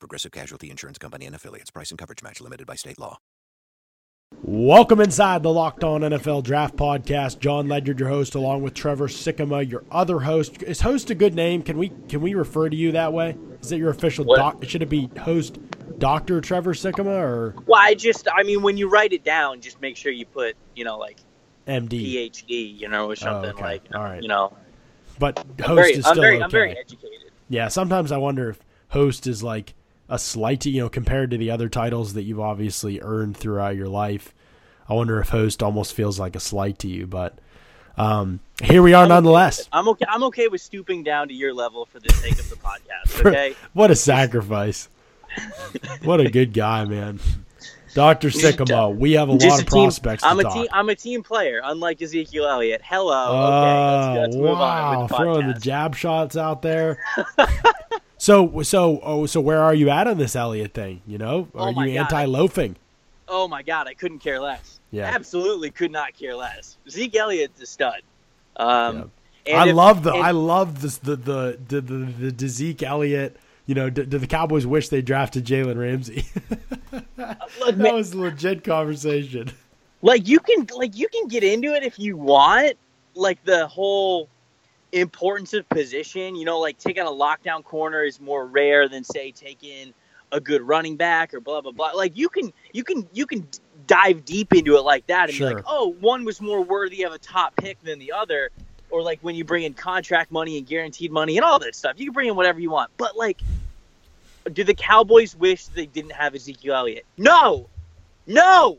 Progressive Casualty Insurance Company and affiliates. Price and coverage match limited by state law. Welcome inside the Locked On NFL Draft Podcast. Jon Ledyard, your host, along with Trevor Sikkema, your other host. Is host a good name? Can we can we refer to you that way? Is it your official doc? Should it be host Doctor Trevor Sikkema or? Well, I just I mean when you write it down, just make sure you put you know like MD, PhD, you know, or something Oh, okay. like All right. you know. But host I'm very, is I'm still very, okay. I'm very educated. Yeah, sometimes I wonder if host is like a slight, you know, compared to the other titles that you've obviously earned throughout your life. I wonder if host almost feels like a slight to you, but um, here we are nonetheless. I'm okay. I'm okay with stooping down to your level for the sake of the podcast. Okay. What a sacrifice. what a good guy, man. Dr. Sikkema, we have a Just lot of team- prospects I'm a talk. team. I'm a team player, unlike Ezekiel Elliott. Hello. Oh, okay. Let's, let's move wow, on with the throwing the jab shots out there. so, so, oh, so, where are you at on this Elliott thing? You know, Oh are my you anti-loafing? oh my God, I couldn't care less. Yeah. Absolutely could not care less. Zeke Elliott's a stud. Um, and I if- love the and- I love this the the the the, the, the Zeke Elliott. You know, do, do the Cowboys wish they drafted Jalen Ramsey? look, that was a legit conversation. like you can like you can get into it if you want like the whole importance of position. You know like taking a lockdown corner is more rare than say taking a good running back or blah blah blah. Like you can you can you can dive deep into it like that and be like oh one was more worthy of a top pick than the other. Or like when you bring in contract money and guaranteed money and all that stuff you can bring in whatever you want. But like do the cowboys wish they didn't have ezekiel elliott? No! No!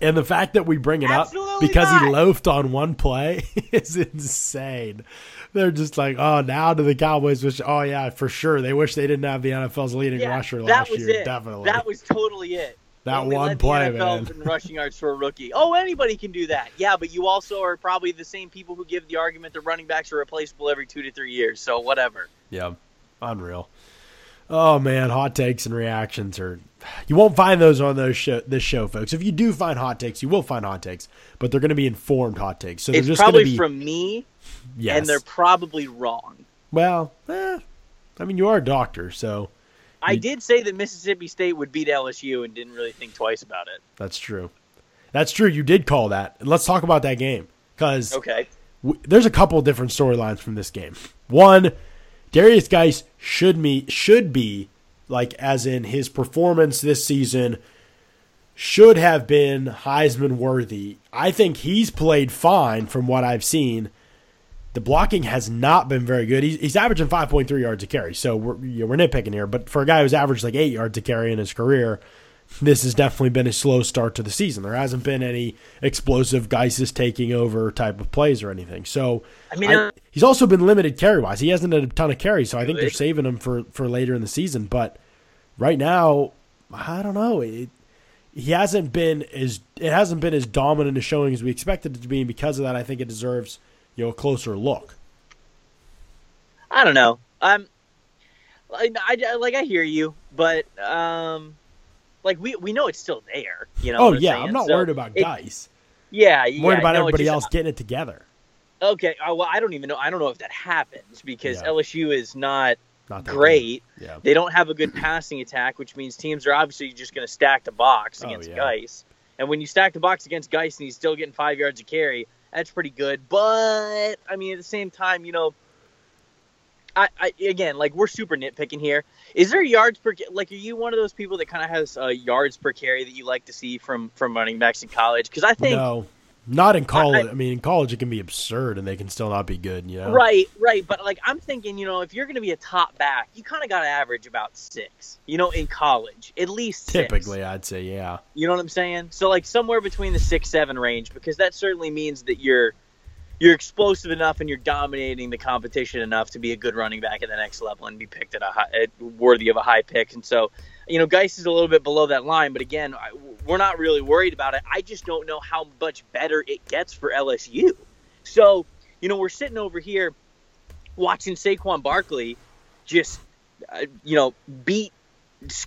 And the fact that we bring it Absolutely up because he loafed on one play is insane. They're just like, oh, now do the Cowboys wish? Oh yeah, for sure. They wish they didn't have the NFL's leading rusher that last was year. it. Definitely. That was totally it. That Only one led play, the NFL man. in rushing yards for a rookie. Oh, anybody can do that. Yeah, but you also are probably the same people who give the argument that running backs are replaceable every two to three years. So whatever. Yeah, unreal. Oh man, hot takes and reactions are. You won't find those on those show, this show, folks. If you do find hot takes, you will find hot takes, but they're going to be informed hot takes. So they're It's just going to probably be from me, yes. and they're probably wrong. well, eh, I mean, you are a doctor, so I You- did say that Mississippi State would beat LSU and didn't really think twice about it. that's true. That's true. You did call that, and let's talk about that game because Okay. w- there's a couple different storylines from this game. One, Derrius Guice should me should be like as in his performance this season should have been Heisman worthy. I think he's played fine from what I've seen. The blocking has not been very good. He's, he's averaging 5.3 yards a carry, so we're, you know, we're nitpicking here. But for a guy who's averaged like eight yards a carry in his career, this has definitely been a slow start to the season. There hasn't been any explosive guys is taking over type of plays or anything. So I mean, I- he's also been limited carry wise. He hasn't had a ton of carries, so I think they're saving him for for later in the season. But right now, I don't know. It, he hasn't been as it hasn't been as dominant a showing as we expected it to be, and because of that, I think it deserves you know a closer look. I don't know. I'm I, like I hear you, but um, like we we know it's still there. You know. oh what I'm yeah. I'm not So worried about it- Guice. Yeah, I'm yeah. worried about no, everybody just- else getting it together. Okay, uh, well, I don't even know. I don't know if that happens because Yeah. LSU is not Not great. good. Yeah. They don't have a good passing attack, which means teams are obviously just going to stack the box Oh, against yeah. Guice. And when you stack the box against Guice and he's still getting five yards of carry, that's pretty good. But I mean, at the same time, you know, I, I again, like we're super nitpicking here. Is there yards per like? Are you one of those people that kind of has uh, yards per carry that you like to see from from running backs in college? Because I think No, not in college. I, I- mean, in college it can be absurd, and they can still not be good. You know. Right, right. But like I'm thinking, you know, if you're going to be a top back, you kind of got to average about six. You know, in college, at least six. Typically, I'd say yeah. You know what I'm saying? So like somewhere between the six seven range, because that certainly means that you're you're explosive enough and you're dominating the competition enough to be a good running back at the next level and be picked at a high, worthy of a high pick. And so, you know, Guice is a little bit below that line, but again, I- we're not really worried about it. I just don't know how much better it gets for LSU. So, you know, we're sitting over here watching Saquon Barkley just, uh, you know, beat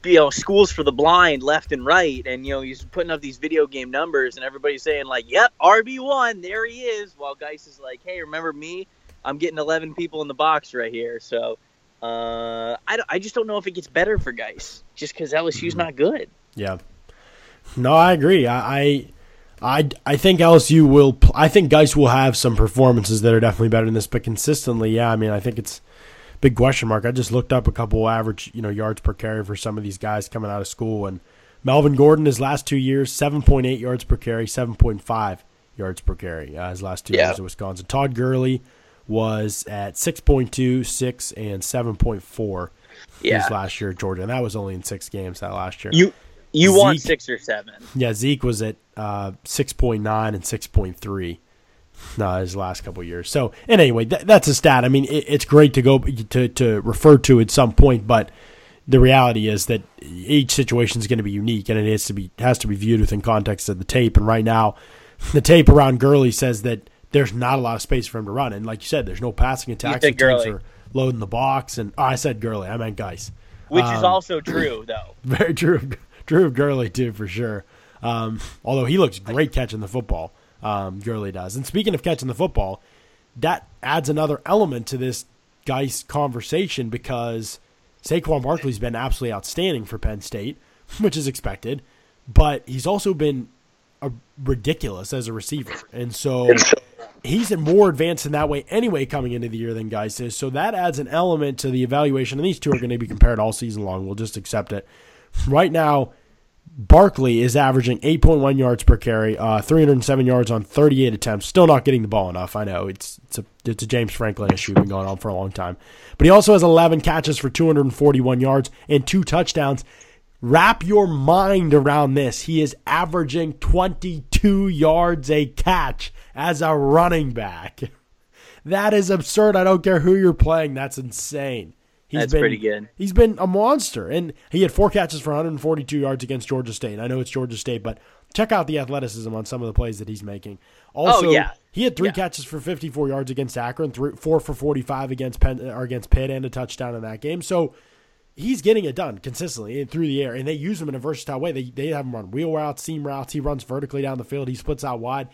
you know schools for the blind left and right and you know he's putting up these video game numbers and everybody's saying like yep rb1 there he is while Guice is like hey remember me i'm getting 11 people in the box right here so uh, I, I just don't know if it gets better for Guice just because lsu's not good Yeah. No, I agree. I, I, I, I think LSU will. I think Guice will have some performances that are definitely better than this, but consistently, yeah. I mean, I think it's a big question mark. I just looked up a couple average, you know, yards per carry for some of these guys coming out of school, and Melvin Gordon his last two years, seven point eight yards per carry, seven point five yards per carry. Uh, his last two Yeah. years at Wisconsin. Todd Gurley was at 6.2, 6, and 7.4 yeah his last year at Georgia, and that was only in six games that last year. you you want six or seven Yeah, Zeke was at uh, 6.9 and 6.3 uh, his last couple years. So, and anyway, that, that's a stat. I mean, it, it's great to go to, to refer to at some point, but the reality is that each situation is going to be unique and it has to be has to be viewed within context of the tape. And right now, the tape around Gurley says that there's not a lot of space for him to run. And like you said, there's no passing attacks. said so teams Gurley. loading the box. And oh, I said Gurley. I meant Guice. which is Um, also true though Very true. True Gurley too, for sure. Um, although he looks great catching the football, um, Gurley does. And speaking of catching the football, that adds another element to this Guice conversation because Saquon Barkley's been absolutely outstanding for Penn State, which is expected, but he's also been a, ridiculous as a receiver, and so he's more advanced in that way anyway coming into the year than Guice is. So that adds an element to the evaluation, and these two are going to be compared all season long. We'll just accept it. Right now, Barkley is averaging 8.1 yards per carry, uh, 307 yards on 38 attempts. Still not getting the ball enough. I know it's it's a it's a James Franklin issue been going on for a long time, but he also has 11 catches for 241 yards and two touchdowns. Wrap your mind around this. He is averaging 22 yards a catch as a running back. That is absurd. I don't care who you're playing. That's insane. He's That's been, pretty good. He's been a monster, and he had four catches for 142 yards against Georgia State. I know it's Georgia State, but check out the athleticism on some of the plays that he's making. Oh, also, Oh, yeah. he had three Yeah. catches for 54 yards against Akron, three, four for 45 against Penn, or against Pitt, and a touchdown in that game. So he's getting it done consistently through the air, and they use him in a versatile way. They they have him run wheel routes, seam routes. He runs vertically down the field. He splits out wide.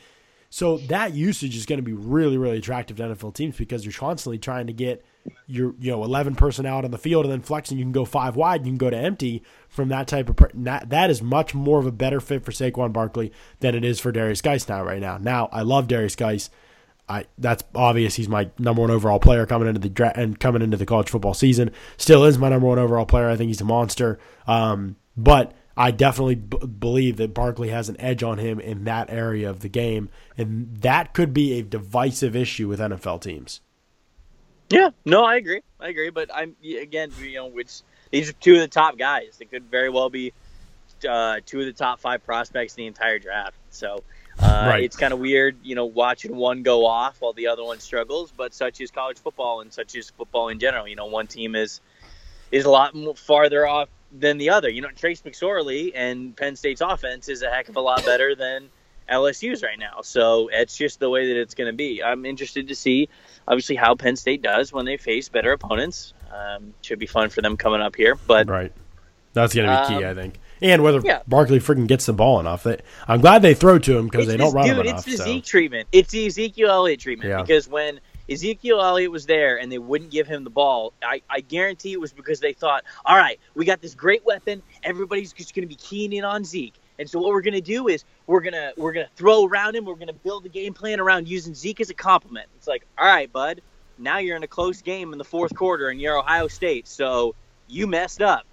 So that usage is going to be really, really attractive to NFL teams because you're constantly trying to get your you know 11 person out on the field and then flexing. You can go five wide. You can go to empty from that type of. That, that is much more of a better fit for Saquon Barkley than it is for Derrius Guice now. Right now, now I love Derrius Guice. I that's obvious. He's my number one overall player coming into the dra- and coming into the college football season. Still is my number one overall player. I think he's a monster. Um, but I definitely b- believe that Barkley has an edge on him in that area of the game, and that could be a divisive issue with NFL teams. Yeah, no, I agree. I agree, but I'm again, you know, it's these are two of the top guys. They could very well be uh, two of the top five prospects in the entire draft. So uh, Right. it's kind of weird, you know, watching one go off while the other one struggles. But such is college football, and such is football in general. You know, one team is is a lot more farther off than the other. You know, Trace McSorley and Penn State's offense is a heck of a lot better than LSU's right now. So it's just the way that it's going to be. I'm interested to see, obviously, how Penn State does when they face better opponents. Um, should be fun for them coming up here. But Right. That's going to be key, Um, I think. And whether yeah. Barkley freaking gets the ball enough. They, I'm glad they throw to him because they don't run dude, him enough. it's the so. Zeke treatment. It's the Ezekiel Elliott treatment. Yeah. Because when Ezekiel Elliott was there and they wouldn't give him the ball, I, I guarantee it was because they thought, all right, we got this great weapon. Everybody's just going to be keying in on Zeke. And so what we're going to do is we're going to we're going to throw around him. We're going to build the game plan around using Zeke as a compliment. It's like, all right, bud, now you're in a close game in the fourth quarter and you're Ohio State. So you messed up.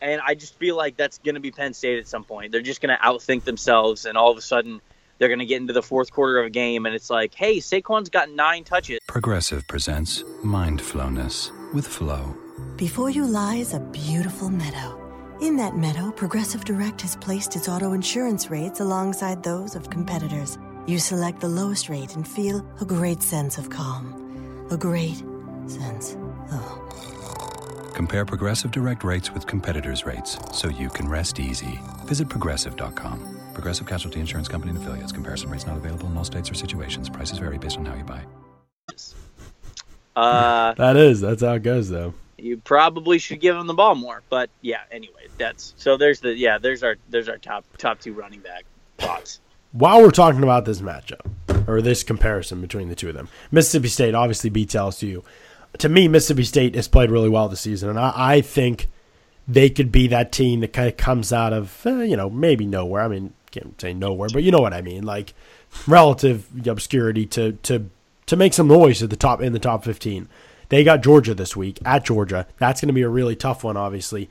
And I just feel like that's going to be Penn State at some point. They're just going to outthink themselves, and all of a sudden, they're going to get into the fourth quarter of a game, and it's like, hey, Saquon's got nine touches. Progressive presents Mindfulness with Flow. Before you lies a beautiful meadow. In that meadow, Progressive Direct has placed its auto insurance rates alongside those of competitors. You select the lowest rate and feel a great sense of calm. A great sense of Compare Progressive Direct rates with competitors' rates so you can rest easy. Visit progressive.com. Progressive Casualty Insurance Company and affiliates. Comparison rates not available in all states or situations. Prices vary based on how you buy. Uh, That is. That's how it goes, though. You probably should give him the ball more. But yeah, anyway, that's so. There's the yeah. There's our there's our top top two running back thoughts. While we're talking about this matchup or this comparison between the two of them, Mississippi State obviously beats LSU. To me, Mississippi State has played really well this season, and I, I think they could be that team that kind of comes out of eh, you know maybe nowhere. I mean, can't say nowhere, but you know what I mean, like relative obscurity to to to make some noise at the top in the top fifteen. They got Georgia this week at Georgia. That's going to be a really tough one, obviously.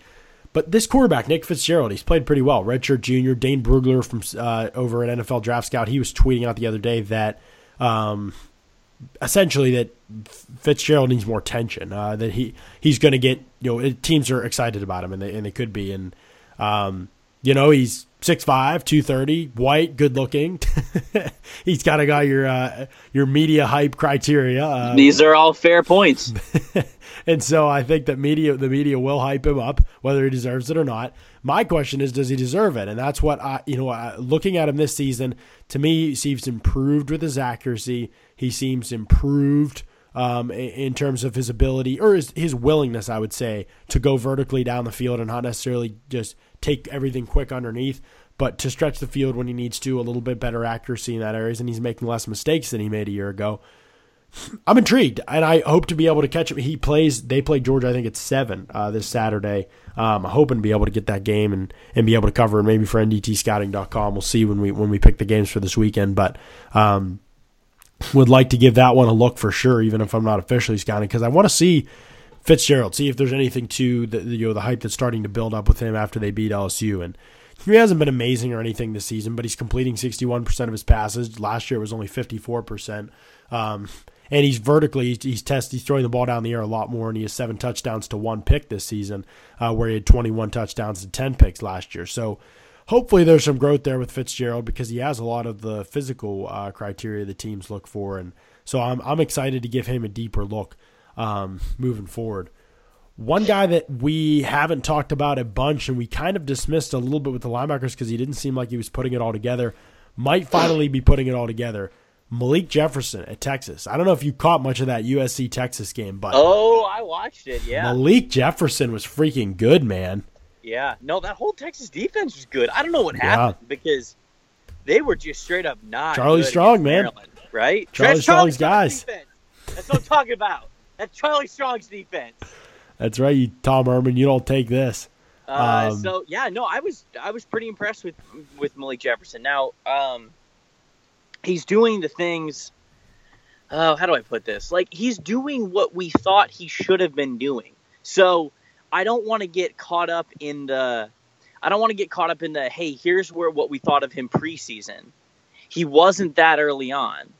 But this quarterback, Nick Fitzgerald, he's played pretty well. Redshirt junior, Dane Brugler from uh, over at NFL Draft Scout, he was tweeting out the other day that um, essentially that Fitzgerald needs more attention. Uh, that he he's going to get you know teams are excited about him and they and they could be and um, you know he's 6'5", 230, white, good looking. he's kind of got your uh, your media hype criteria. Uh, These are all fair points. and so I think that media, the media will hype him up, whether he deserves it or not. My question is, does he deserve it? And that's what I, you know, I, looking at him this season, to me, he seems improved with his accuracy. He seems improved um, in, terms of his ability or his, his willingness, I would say, to go vertically down the field and not necessarily just take everything quick underneath, but to stretch the field when he needs to, a little bit better accuracy in that areas, and he's making less mistakes than he made a year ago. I'm intrigued, and I hope to be able to catch him. He plays. They play Georgia. I think it's seven uh, this Saturday. Um, I'm hoping to be able to get that game and, and be able to cover it. Maybe for NDTScouting.com. We'll see when we when we pick the games for this weekend. But um, would like to give that one a look for sure, even if I'm not officially scouting, because I want to see Fitzgerald, see if there's anything to the you know the hype that's starting to build up with him after they beat LSU. And he hasn't been amazing or anything this season, but he's completing 61% of his passes. Last year it was only 54%. Um, and he's vertically he's, he's test he's throwing the ball down the air a lot more, and he has seven touchdowns to one pick this season, uh, where he had 21 touchdowns to 10 picks last year. So hopefully there's some growth there with Fitzgerald because he has a lot of the physical uh, criteria the teams look for, and so I'm I'm excited to give him a deeper look um, moving forward. One guy that we haven't talked about a bunch and we kind of dismissed a little bit with the linebackers because he didn't seem like he was putting it all together, might finally be putting it all together. Malik Jefferson at Texas. I don't know if you caught much of that USC Texas game, but Oh, I watched it. Yeah, Malik Jefferson was freaking good, man. Yeah. No, that whole Texas defense was good. I don't know what Yeah. happened because they were just straight up not. Charlie Strong, man. Maryland, right? Charlie That's Strong's guys. defense. That's what I'm talking about. That's Charlie Strong's defense. That's right, you Tom Herman. You don't take this. Uh, Um, so yeah, no, I was I was pretty impressed with with Malik Jefferson. Now, um, he's doing the things. Oh, how do I put this? Like he's doing what we thought he should have been doing. So I don't want to get caught up in the. I don't want to get caught up in the. Hey, here's where what we thought of him preseason. He wasn't that early on.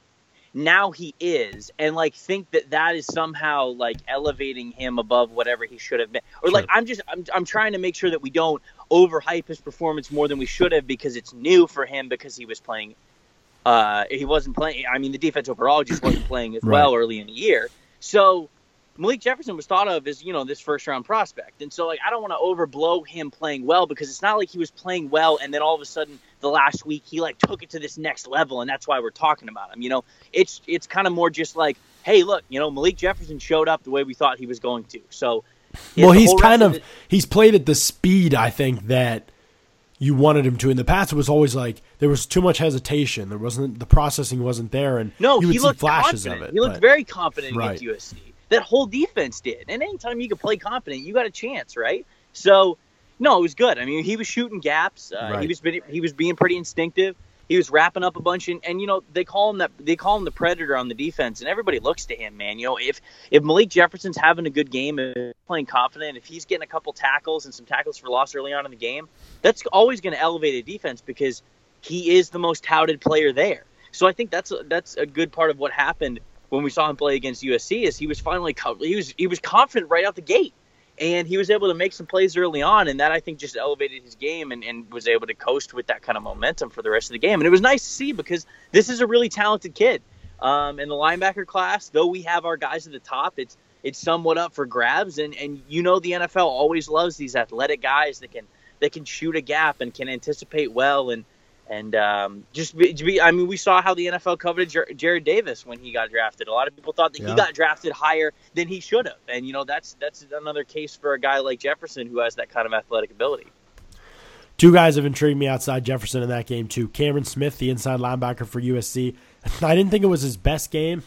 Now he is, and like think that that is somehow like elevating him above whatever he should have been. Or like I'm just I'm I'm trying to make sure that we don't overhype his performance more than we should have because it's new for him because he was playing uh, he wasn't playing. I mean, the defense overall just wasn't playing as well early in the year. So Malik Jefferson was thought of as you know this first round prospect, and so like I don't want to overblow him playing well because it's not like he was playing well and then all of a sudden the last week he like took it to this next level, and that's why we're talking about him. You know, it's it's kind of more just like, hey, look, you know, Malik Jefferson showed up the way we thought he was going to. So Well, he's kind of the- he's played at the speed I think that you wanted him to. In the past, it was always like there was too much hesitation. There wasn't the processing wasn't there, and No, you would he see looked flashes confident. of it. He looked but- very confident Right. against USC. That whole defense did. And anytime you can play confident, you got a chance, right? So, no, it was good. I mean, he was shooting gaps. Uh, Right. He was been, he was being pretty instinctive. He was wrapping up a bunch, and, and you know they call him that they call him the predator on the defense, and everybody looks to him, man. You know if if Malik Jefferson's having a good game, and playing confident, if he's getting a couple tackles and some tackles for loss early on in the game, that's always going to elevate a defense because he is the most touted player there. So I think that's a, that's a good part of what happened when we saw him play against USC is he was finally he was he was confident right out the gate, and he was able to make some plays early on, and that I think just elevated his game and, and was able to coast with that kind of momentum for the rest of the game, and it was nice to see because this is a really talented kid, um, in the linebacker class. Though we have our guys at the top, it's it's somewhat up for grabs. And and you know the NFL always loves these athletic guys that can that can shoot a gap and can anticipate well and and um, just be, be, I mean, we saw how the NFL covered Jer- Jarrad Davis when he got drafted. A lot of people thought that Yeah. he got drafted higher than he should have, and you know that's that's another case for a guy like Jefferson who has that kind of athletic ability. Two guys have intrigued me outside Jefferson in that game too. Cameron Smith, the inside linebacker for USC. I didn't think it was his best game,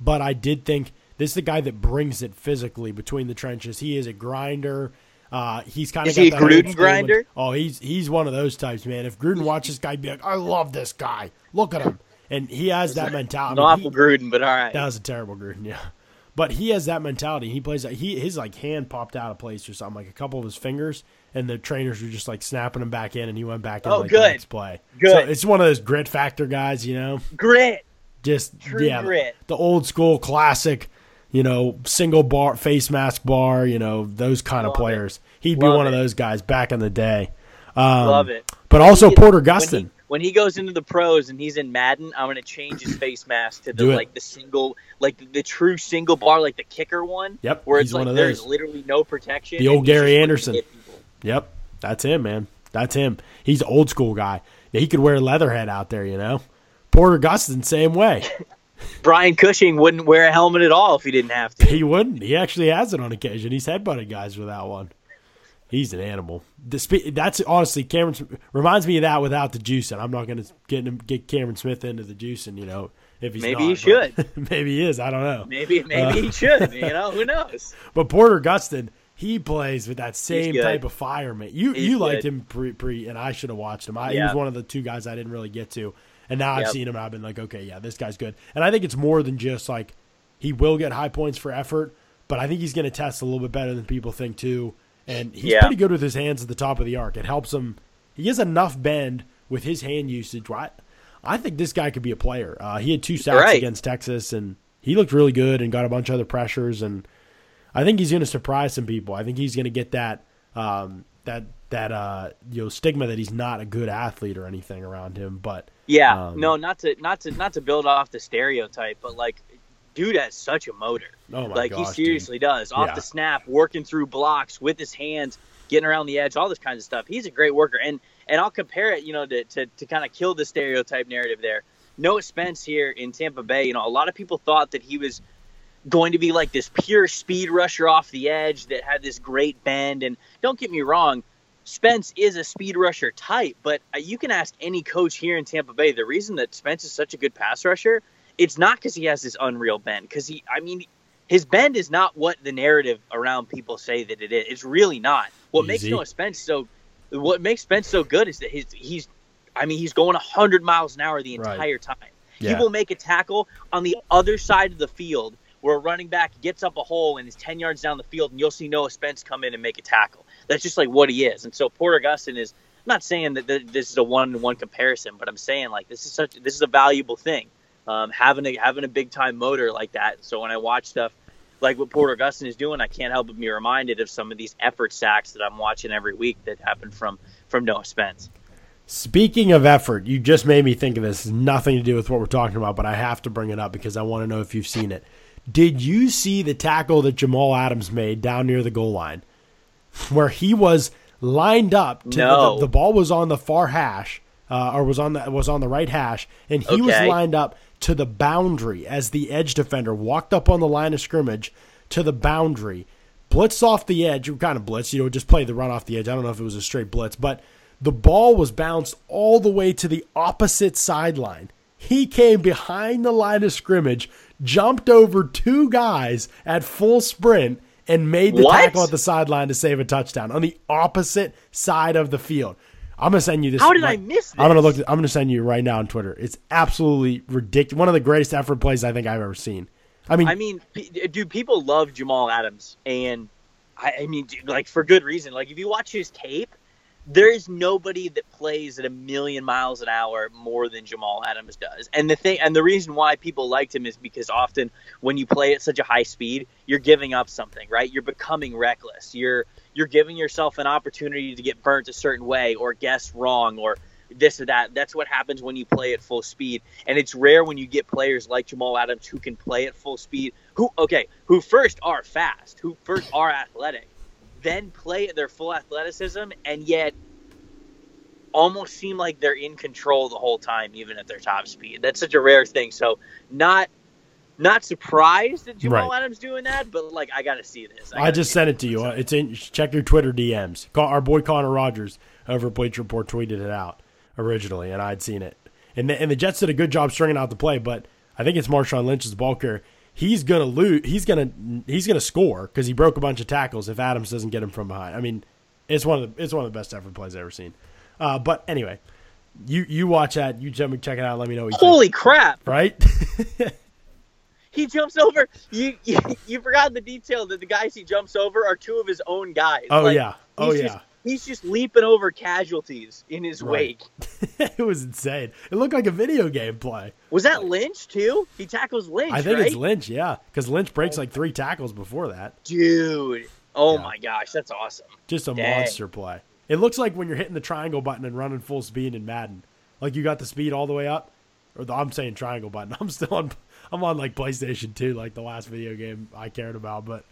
but I did think this is the guy that brings it physically between the trenches. He is a grinder. Uh, he's kind of Is he a Gruden grinder? Oh, he's he's one of those types, man. If Gruden watches this guy, he'd be like, I love this guy. Look at him, and he has that mentality. Not He- awful Gruden, but all right. that was a terrible Gruden, yeah. But he has that mentality. He plays. He his like hand popped out of place or something, like a couple of his fingers, and the trainers were just like snapping him back in, and he went back in Oh, like the good. next play. Good. So it's one of those grit factor guys, you know. Grit. Just True yeah, grit. the old school classic, you know, single bar face mask bar, you know, those kind Love of it. players. He'd be Love one of those guys back in the day. Um, Love it. But also He- Porter when he- Gustin. When he, goes into the pros and he's in Madden, I'm gonna change his face mask to the like the single, like the, the true single bar, like the kicker one. Yep, Where it's like one of there's literally no protection. The old Gary to Anderson. Yep, that's him, man. That's him. He's an old school guy. Yeah, he could wear Leatherhead out there, you know. Porter Gustin, same way. Brian Cushing wouldn't wear a helmet at all if he didn't have to. He wouldn't. He actually has it on occasion. He's headbutted guys without one. He's an animal. That's honestly Cameron reminds me of that without the juice, and I'm not going to get him get Cameron Smith into the juice, and you know if he's Maybe not, he should. maybe he is. I don't know. Maybe maybe Uh, he should. You know who knows? But Porter Gustin, he plays with that same type of fire, man. You He's you liked good. him pre pre, and I should have watched him. I, He was one of the two guys I didn't really get to, and now I've seen him. and I've been like, okay, yeah, this guy's good. And I think it's more than just like he will get high points for effort, but I think he's going to test a little bit better than people think too. And he's Yeah. pretty good with his hands at the top of the arc. It helps him. He has enough bend with his hand usage. Right? I think this guy could be a player. Uh, he had two sacks Right. against Texas, and he looked really good and got a bunch of other pressures and. I think he's going to surprise some people. I think he's going to get that um, that that uh, you know stigma that he's not a good athlete or anything around him. But Yeah, Um, no, not to not to not to build off the stereotype, but like, dude has such a motor. oh my like gosh, he seriously does. Off Yeah. the snap, working through blocks with his hands, getting around the edge, all this kinds of stuff. He's a great worker, and and I'll compare it, you know, to to, to kind of kill the stereotype narrative there. Noah Spence here in Tampa Bay, you know, a lot of people thought that he was going to be like this pure speed rusher off the edge that had this great bend. And don't get me wrong, Spence is a speed rusher type, but uh, you can ask any coach here in Tampa Bay the reason that Spence is such a good pass rusher, it's not because he has this unreal bend. Because he, I mean, his bend is not what the narrative around people say that it is. It's really not. What makes Easy. Noah Spence so, what makes Spence so good is that he's, he's I mean, he's going 100 miles an hour the Right. entire time. He will make a tackle on the other side of the field where a running back gets up a hole and is 10 yards down the field, and you'll see Noah Spence come in and make a tackle. That's just like what he is. And so Porter Gustin is I'm not saying that this is a one-to-one comparison, but I'm saying like this is such this is a valuable thing. Um, having a having a big time motor like that. So when I watch stuff like what Porter Gustin is doing, I can't help but be reminded of some of these effort sacks that I'm watching every week that happen from from Noah Spence. Speaking of effort, you just made me think of this. It's nothing to do with what we're talking about, but I have to bring it up because I want to know if you've seen it. Did you see the tackle that Jamal Adams made down near the goal line, where he was lined up? To No. the, the ball was on the far hash, uh, or was on the was on the right hash, and he was lined up to the boundary as the edge defender walked up on the line of scrimmage to the boundary, blitzed off the edge. You kind of blitz, you know, just play the run off the edge. I don't know if it was a straight blitz, but the ball was bounced all the way to the opposite sideline. He came behind the line of scrimmage, jumped over two guys at full sprint, and made the What? tackle at the sideline to save a touchdown on the opposite side of the field. I'm gonna send you this. How did I miss I'm gonna look. I'm gonna send you right now on Twitter. It's absolutely ridiculous. One of the greatest effort plays I think I've ever seen. I mean, I mean, p- dude, people love Jamal Adams, and I, I mean, dude, like for good reason. Like if you watch his tape, there is nobody that plays at a million miles an hour more than Jamal Adams does. And the thing, and the reason why people liked him is because often when you play at such a high speed, you're giving up something, right? You're becoming reckless. You're you're giving yourself an opportunity to get burnt a certain way or guess wrong or this or that. That's what happens when you play at full speed, and it's rare when you get players like Jamal Adams who can play at full speed. Who okay, who first are fast, who first are athletic, then play at their full athleticism, and yet almost seem like they're in control the whole time, even at their top speed. That's such a rare thing. So not not surprised that Jamal Right. Adams doing that, but like I got to see this. I gotta just sent it to you. Uh, It's in. Check your Twitter DMs. Our boy Connor Rogers over at Bleacher Report tweeted it out originally, and I'd seen it. And the, and the Jets did a good job stringing out the play, but I think it's Marshawn Lynch's ball carrier. He's gonna lose. He's gonna he's gonna score because he broke a bunch of tackles if Adams doesn't get him from behind. I mean, it's one of the it's one of the best effort plays I've ever seen. Uh, but anyway, you you watch that. You check check it out. Let me know what you Holy crap! Right? He jumps over. You, you you forgot the detail that the guys he jumps over are two of his own guys. oh Like, yeah. Oh yeah. Just, he's just leaping over casualties in his Right. wake. it was insane. It looked like a video game play. Was that Lynch too? He tackles Lynch. I think right? it's Lynch, yeah, because Lynch breaks like three tackles before that. Dude. Oh Yeah. my gosh, that's awesome. Just a Dang. monster play. It looks like when you're hitting the triangle button and running full speed in Madden, like you got the speed all the way up. Or the, I'm saying triangle button. I'm still on. I'm on like PlayStation 2, like the last video game I cared about. But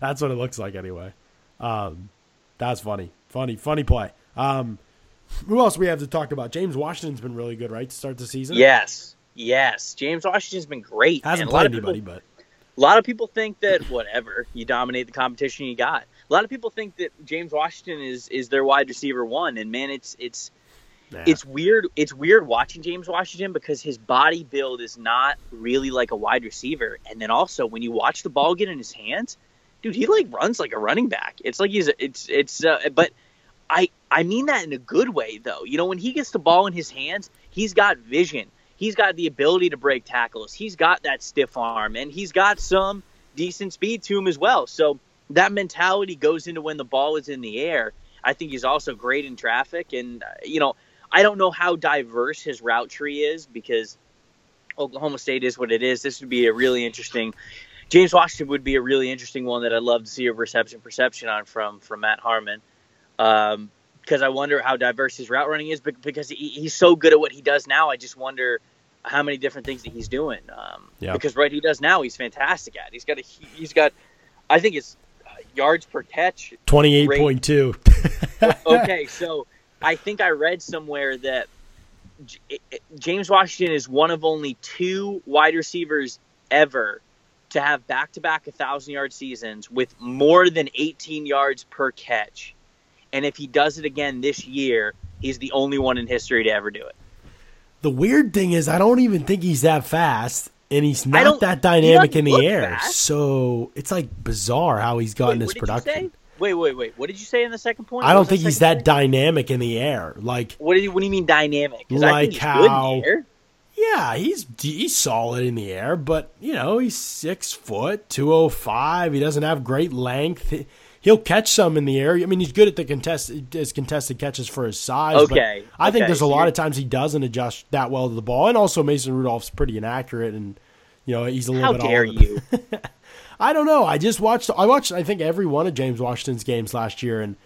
that's what it looks like anyway. Um, that's funny, funny, funny play. Um, who else we have to talk about? James Washington's been really good, right, to start the season. Yes. Yes. James Washington's been great. hasn't and a lot played of people- anybody, but A lot of people think that whatever you dominate the competition you got. A lot of people think that James Washington is is their wide receiver one, and man, it's it's nah. it's weird. It's weird watching James Washington because his body build is not really like a wide receiver, and then also when you watch the ball get in his hands, dude, he like runs like a running back. It's like he's it's it's uh, but I I mean that in a good way though. You know, when he gets the ball in his hands, he's got vision. He's got the ability to break tackles. He's got that stiff arm and he's got some decent speed to him as well. So that mentality goes into when the ball is in the air. I think he's also great in traffic and uh, you know, I don't know how diverse his route tree is because Oklahoma State is what it is. This would be a really interesting James Washington would be a really interesting one that I'd love to see a reception perception on from from Matt Harmon. Um, because I wonder how diverse his route running is. bec- Because he, he's so good at what he does now, I just wonder how many different things that he's doing. Um, Yeah. Because right, he does now, he's fantastic at. He's got a he's got, I think it's uh, yards per catch. 28.2. Okay, so I think I read somewhere that J- James Washington is one of only two wide receivers ever to have back-to-back 1,000 yard seasons with more than 18 yards per catch. And if he does it again this year, he's the only one in history to ever do it. The weird thing is, I don't even think he's that fast, and he's not that dynamic in the air. fast. So it's like bizarre how he's gotten Wait, this production. Wait, wait, wait. What did you say in the second point? I don't think he's that point? dynamic in the air. Like, What do you What do you mean dynamic? Like think he's good in how-. Yeah, he's he's solid in the air, but you know he's six foot, two oh five. He doesn't have great length. He- He'll catch some in the air. I mean, he's good at the contest his contested catches for his size. but Okay, I think there's a lot of times he doesn't adjust that well to the ball, and also Mason Rudolph's pretty inaccurate, and you know he's a little How bit. dare over the- you? I don't know. I just watched. I watched. I think every one of James Washington's games last year, and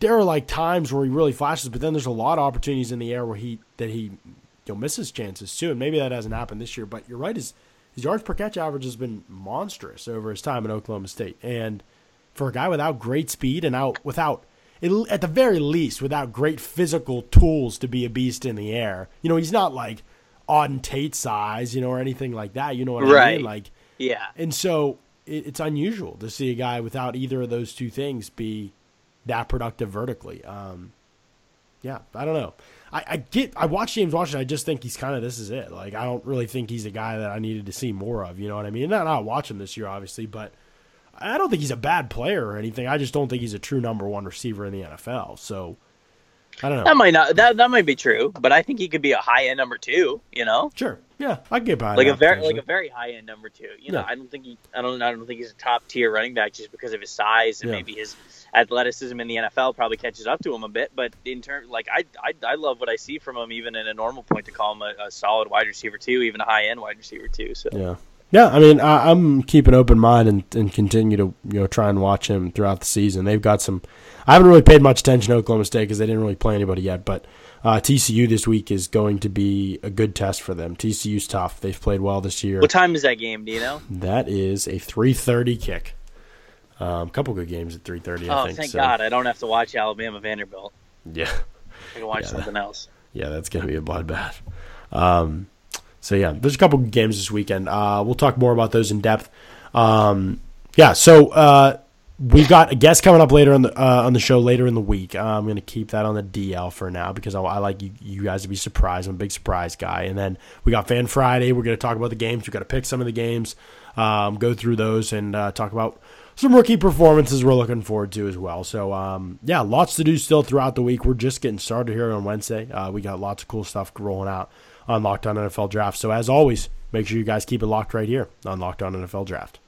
there are like times where he really flashes, but then there's a lot of opportunities in the air where he that he you know misses chances too, and maybe that hasn't happened this year. But you're right. His his yards per catch average has been monstrous over his time at Oklahoma State, and for a guy without great speed and out without at the very least without great physical tools to be a beast in the air. You know, he's not like Auden Tate size, you know, or anything like that. You know what I mean? Like yeah. and so it, it's unusual to see a guy without either of those two things be that productive vertically. Um, yeah, I don't know. I, I get. I watch James Washington. I just think he's kind of this is it. Like I don't really think he's a guy that I needed to see more of. You know what I mean? Not not watch him this year, obviously, but I don't think he's a bad player or anything. I just don't think he's a true number one receiver in the NFL. So I don't know. That might not. That that might be true, but I think he could be a high end number two. You know, sure. Yeah, I get behind like a very like a very high end number two. You know, Yeah. I don't think he. I don't. I don't think he's a top tier running back just because of his size and Yeah. maybe his athleticism in the NFL probably catches up to him a bit. But in terms, like I, I, I love what I see from him, even in a normal point to call him a, a solid wide receiver too, even a high end wide receiver too. So Yeah. Yeah, I mean, I, I'm keeping open mind and, and continue to you know try and watch him throughout the season. They've got some. I haven't really paid much attention to Oklahoma State because they didn't really play anybody yet, but uh, TCU this week is going to be a good test for them. TCU's tough. They've played well this year. What time is that game? Do you know? That is a 3:30 kick. A um, couple good games at 3:30. I Oh, think. thank so. God I don't have to watch Alabama Vanderbilt. Yeah, I can watch Yeah, something else. yeah, that's gonna be a bloodbath. Um, so yeah, there's a couple games this weekend. Uh, we'll talk more about those in depth. Um, yeah, so uh, we've got a guest coming up later on the uh, on the show later in the week. Uh, I'm going to keep that on the DL for now because I, I like you, you guys to be surprised. I'm a big surprise guy. And then we got Fan Friday. We're going to talk about the games. We've got to pick some of the games, um, go through those, and uh, talk about some rookie performances we're looking forward to as well. So um, yeah, lots to do still throughout the week. We're just getting started here on Wednesday. Uh, we got lots of cool stuff rolling out on Locked On NFL Draft. So as always, make sure you guys keep it locked right here on Locked On NFL Draft.